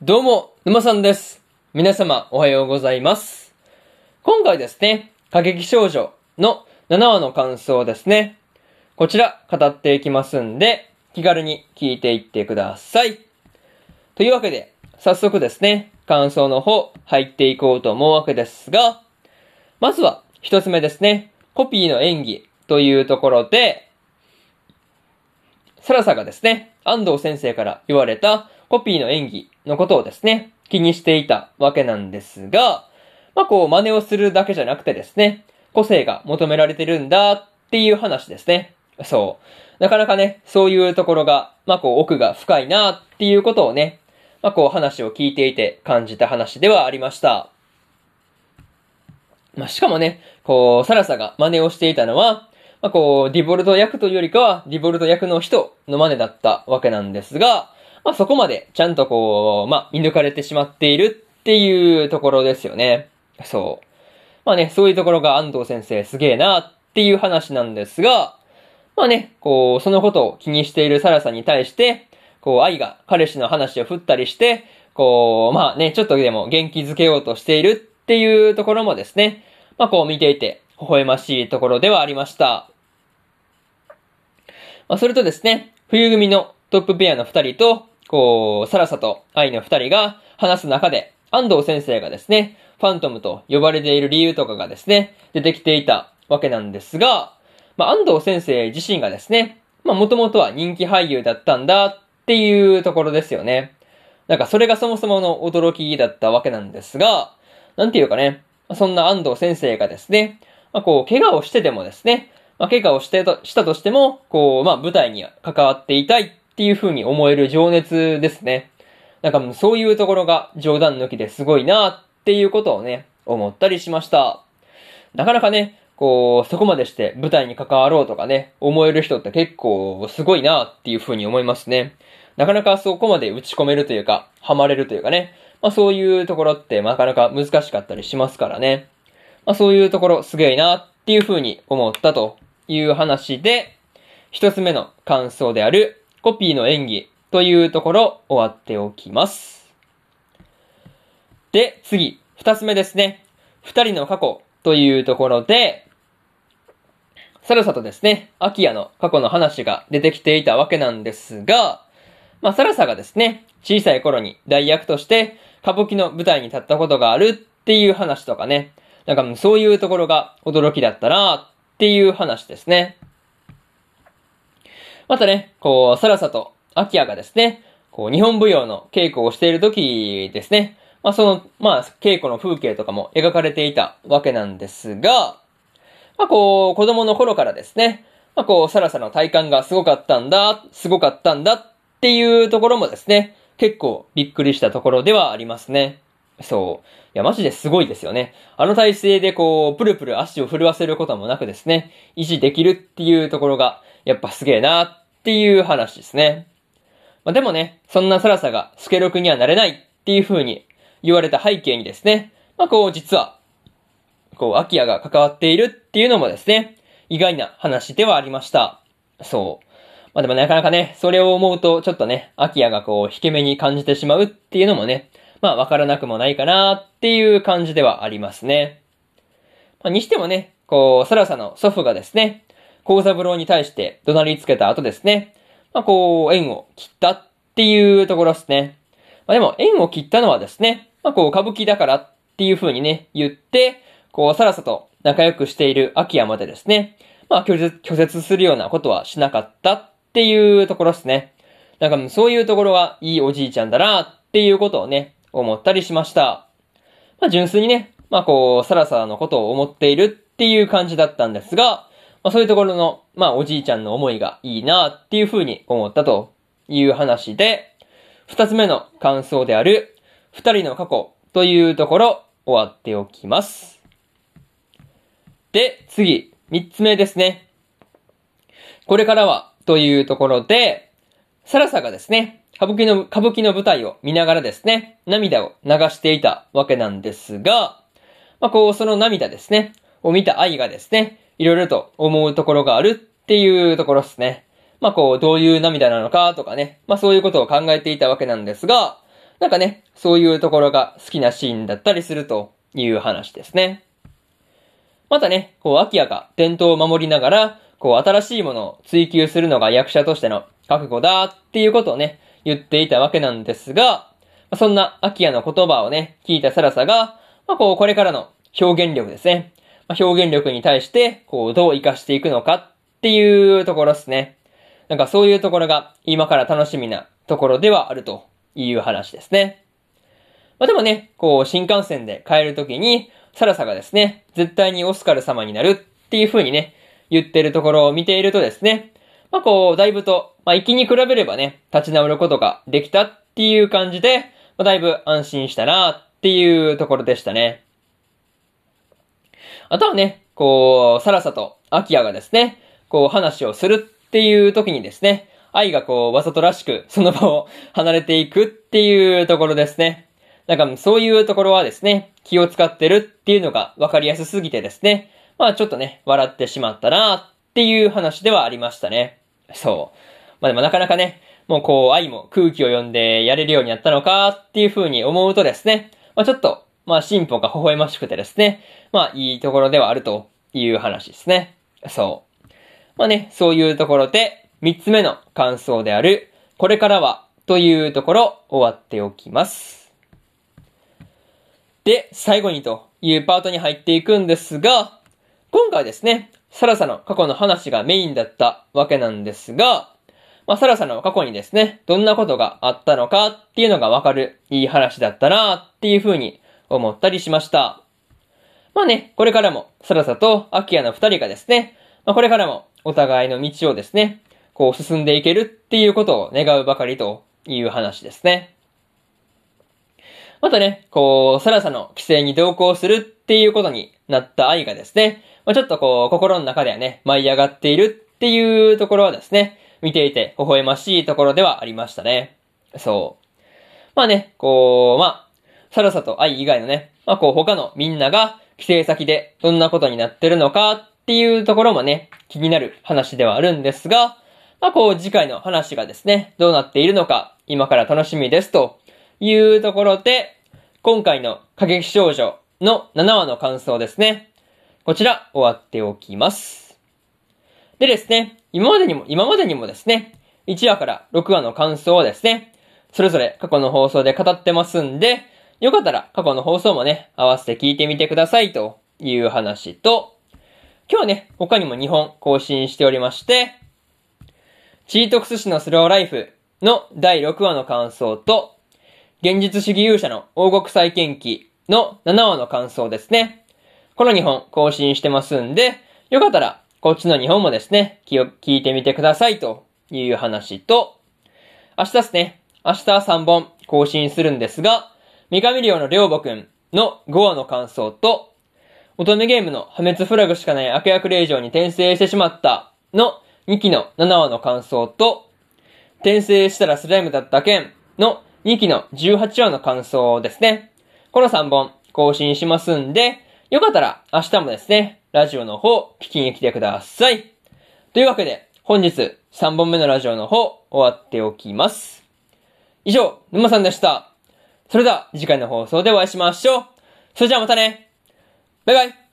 どうも、沼さんです。皆様、おはようございます。今回ですね、過激少女の7話の感想ですね。こちら、語っていきますんで、気軽に聞いていってください。というわけで、早速ですね、感想の方、入っていこうと思うわけですが、まずは、一つ目ですね、コピーの演技というところで、サラサがですね、安藤先生から言われたコピーの演技のことをですね、気にしていたわけなんですが、まあこう真似をするだけじゃなくてですね、個性が求められてるんだっていう話ですね。そう。なかなかね、そういうところが、まあこう奥が深いなっていうことをね、まあこう話を聞いていて感じた話ではありました。まあしかもね、こう、サラサが真似をしていたのは、まあこう、ディボルト役というよりかは、ディボルト役の人の真似だったわけなんですが、まあそこまでちゃんとこう、まあ見抜かれてしまっているっていうところですよね。そう。まあね、そういうところが安藤先生すげえなっていう話なんですが、まあね、こう、そのことを気にしているサラさんに対して、こう、愛が彼氏の話を振ったりして、こう、まあね、ちょっとでも元気づけようとしているっていうところもですね、まあこう見ていて、微笑ましいところではありました。まあそれとですね、冬組のトップペアの二人と、こう、サラサと愛の二人が話す中で、安藤先生がですね、ファントムと呼ばれている理由とかがですね、出てきていたわけなんですが、まあ安藤先生自身がですね、まあもともとは人気俳優だったんだっていうところですよね。なんかそれがそもそもの驚きだったわけなんですが、なんていうかね、そんな安藤先生がですね、まあこう、怪我をしてでもですね、まあ怪我をしてと、したとしても、こう、まあ舞台に関わっていたいっていう風に思える情熱ですね。なんかもうそういうところが冗談抜きですごいなっていうことをね、思ったりしました。なかなかね、こう、そこまでして舞台に関わろうとかね、思える人って結構すごいなっていう風に思いますね。なかなかそこまで打ち込めるというか、ハマれるというかね、まあそういうところってなかなか難しかったりしますからね。まあそういうところすげえなっていう風に思ったという話で、一つ目の感想であるコピーの演技というところ終わっておきます。で、次、二つ目ですね。二人の過去というところで、サラサとですね、アキヤの過去の話が出てきていたわけなんですが、まあ、サラサがですね、小さい頃に代役として歌舞伎の舞台に立ったことがあるっていう話とかね、なんかそういうところが驚きだったなっていう話ですね。またね、こう、サラサとアキヤがですね、こう、日本舞踊の稽古をしている時ですね、まあその、まあ稽古の風景とかも描かれていたわけなんですが、まあこう、子供の頃からですね、まあこう、サラサの体感がすごかったんだ、すごかったんだっていうところもですね、結構びっくりしたところではありますね。そう。いや、マジですごいですよね。あの体勢でこう、プルプル足を震わせることもなくですね、維持できるっていうところが、やっぱすげえなっていう話ですね。まあ、でもね、そんなサラサがスケロクにはなれないっていう風に言われた背景にですね、まあこう実は、こう、アキヤが関わっているっていうのもですね、意外な話ではありました。そう。まあでもなかなかね、それを思うとちょっとね、アキヤがこう、引け目に感じてしまうっていうのもね、まあわからなくもないかなっていう感じではありますね。まあ、にしてもね、こう、サラサの祖父がですね、コウザブローに対して怒鳴りつけた後ですね、まあこう、縁を切ったっていうところですね。まあでも、縁を切ったのはですね、まあこう、歌舞伎だからっていう風にね、言って、こう、サラサと仲良くしているアキヤまでですね、まあ拒絶、拒絶するようなことはしなかったっていうところですね。なんかそういうところがいいおじいちゃんだなっていうことをね、思ったりしました。まあ純粋にね、まあこう、サラサラのことを思っているっていう感じだったんですが、まあそういうところの、まあおじいちゃんの思いがいいなっていう風に思ったという話で、二つ目の感想である、二人の過去というところ終わっておきます。で、次、三つ目ですね。これからはというところで、サラサがですね、歌舞伎の、歌舞伎の舞台を見ながらですね、涙を流していたわけなんですが、まあこう、その涙ですね、を見た愛がですね、いろいろと思うところがあるっていうところですね。まあこう、どういう涙なのかとかね、まあそういうことを考えていたわけなんですが、なんかね、そういうところが好きなシーンだったりするという話ですね。またね、こう、アキヤが伝統を守りながら、こう、新しいものを追求するのが役者としての覚悟だっていうことをね、言っていたわけなんですが、そんなアキヤの言葉をね、聞いたサラサが、まあ、こう、これからの表現力ですね。まあ、表現力に対して、こう、どう活かしていくのかっていうところですね。なんかそういうところが今から楽しみなところではあるという話ですね。まあ、でもね、こう、新幹線で帰るときに、サラサがですね、絶対にオスカル様になるっていう風にね、言ってるところを見ているとですね、まあこう、だいぶと、まあ行きに比べればね、立ち直ることができたっていう感じで、まあ、だいぶ安心したなっていうところでしたね。あとはね、こう、サラサとアキアがですね、こう話をするっていう時にですね、愛がこう、わざとらしくその場を離れていくっていうところですね。なんかそういうところはですね、気を使ってるっていうのがわかりやすすぎてですね、まあちょっとね、笑ってしまったなっていう話ではありましたね。そう。まあでもなかなかね、もうこう愛も空気を読んでやれるようになったのかっていう風に思うとですね、まあちょっと、まあ進歩が微笑ましくてですね、まあいいところではあるという話ですね。そう。まあね、そういうところで、三つ目の感想である、これからはというところ終わっておきます。で、最後にというパートに入っていくんですが、今回ですね、サラサの過去の話がメインだったわけなんですが、まあ、サラサの過去にですね、どんなことがあったのかっていうのがわかるいい話だったなっていうふうに思ったりしました。まあね、これからもサラサとアキアの二人がですね、まあ、これからもお互いの道をですね、こう進んでいけるっていうことを願うばかりという話ですね。またね、こう、サラサの規制に同行するっていうことになった愛がですね、まあ、ちょっとこう、心の中ではね、舞い上がっているっていうところはですね、見ていて微笑ましいところではありましたね。そう。まあね、こう、まあ、サラサと愛以外のね、まあこう他のみんなが帰省先でどんなことになってるのかっていうところもね、気になる話ではあるんですが、まあこう次回の話がですね、どうなっているのか今から楽しみですというところで、今回の過激少女の7話の感想ですね。こちら終わっておきます。でですね、今までにも、今までにもですね、1話から6話の感想をですね、それぞれ過去の放送で語ってますんで、よかったら過去の放送もね、合わせて聞いてみてくださいという話と、今日はね、他にも2本更新しておりまして、チートクス氏のスローライフの第6話の感想と、現実主義勇者の王国再建記の7話の感想ですね。この2本更新してますんで、よかったらこっちの2本もですね、聞いてみてくださいという話と、明日ですね、明日3本更新するんですが、三上寮の寮母くんの5話の感想と、乙女ゲームの破滅フラグしかない悪役令状に転生してしまったの2期の7話の感想と、転生したらスライムだった件の2期の18話の感想ですね。この3本更新しますんで、よかったら明日もですね、ラジオの方聞きに来てください。というわけで、本日3本目のラジオの方終わっておきます。以上、沼さんでした。それでは次回の放送でお会いしましょう。それじゃあまたね。バイバイ。